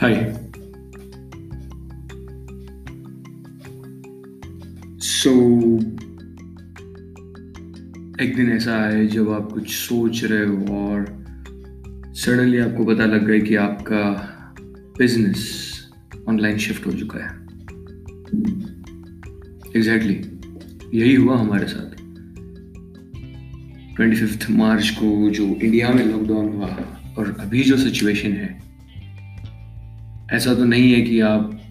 हाय सो एक दिन ऐसा है जब आप कुछ सोच रहे हो और सडनली आपको पता लग गया कि आपका बिज़नेस ऑनलाइन शिफ्ट हो चुका है। एग्जैक्टली exactly, यही हुआ हमारे साथ। ट्वेंटी फिफ्थ मार्च को जो इंडिया में लॉकडाउन हुआ और अभी जो सिचुएशन है ऐसा तो नहीं है कि आप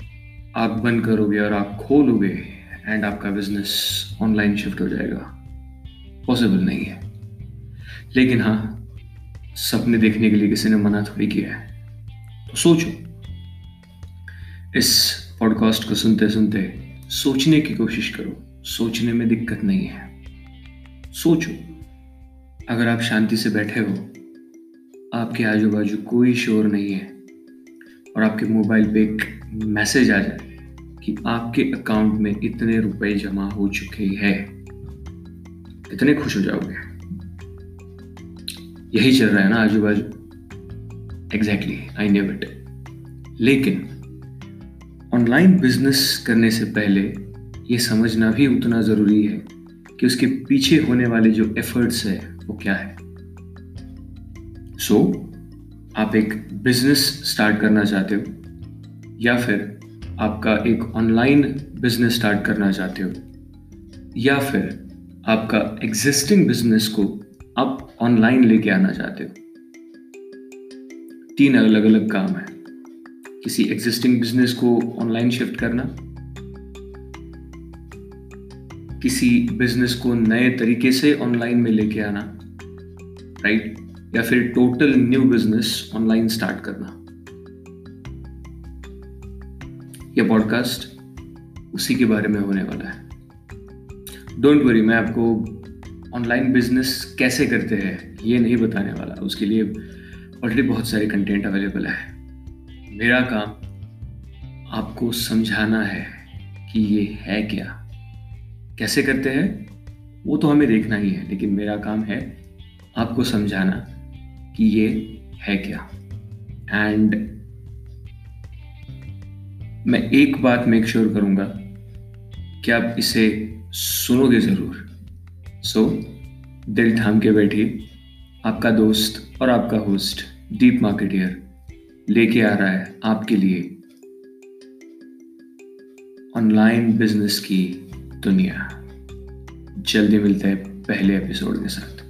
आग बंद करोगे और आप खोलोगे एंड आपका बिज़नेस ऑनलाइन शिफ्ट हो जाएगा। पॉसिबल नहीं है। लेकिन हाँ सपने देखने के लिए किसी ने मना थोड़ी किया है। तो सोचो। इस पॉडकास्ट को सुनते सुनते सोचने की कोशिश करो। सोचने में दिक्कत नहीं है। सोचो। अगर आप शांति से बैठे हो, आपके आजू बाजू कोई शोर नहीं है। और आपके मोबाइल पे एक मैसेज आ जाए कि आपके अकाउंट में इतने रुपए जमा हो चुके हैं। कितने खुश हो जाओगे। यही चल रहा है ना आजू बाजू एग्जैक्टली आई नेव इट लेकिन ऑनलाइन बिज़नेस करने से पहले ये समझना भी उतना ज़रूरी है कि उसके पीछे होने वाले जो एफर्ट्स है वो क्या है। सो so, आप एक बिज़नेस स्टार्ट करना चाहते हो, या फिर आपका एक ऑनलाइन बिज़नेस स्टार्ट करना चाहते हो, या फिर आपका एग्जिस्टिंग बिज़नेस को आप ऑनलाइन लेके आना चाहते हो। तीन अलग अलग काम है। किसी एग्जिस्टिंग बिज़नेस को ऑनलाइन शिफ्ट करना, किसी बिज़नेस को नए तरीके से ऑनलाइन में लेके आना राइट या फिर total new business online start करना। यह पॉडकास्ट उसी के बारे में होने वाला है। डोंट वरी मैं आपको ऑनलाइन बिज़नेस कैसे करते हैं, ये नहीं बताने वाला। उसके लिए ऑलरेडी बहुत सारे कंटेंट अवेलेबल है। मेरा काम आपको समझाना है कि ये है क्या। कैसे करते हैं, वो तो हमें देखना ही है, लेकिन मेरा काम है आपको समझाना। कि ये है क्या? एंड मैं एक बात मेक श्योर करूँगा कि आप इसे सुनोगे ज़रूर। सो so, दिल थाम के बैठिए। आपका दोस्त और आपका होस्ट डीप मार्केटियर लेके आ रहा है आपके लिए ऑनलाइन बिज़नेस की दुनिया। जल्दी मिलता है पहले एपिसोड के साथ।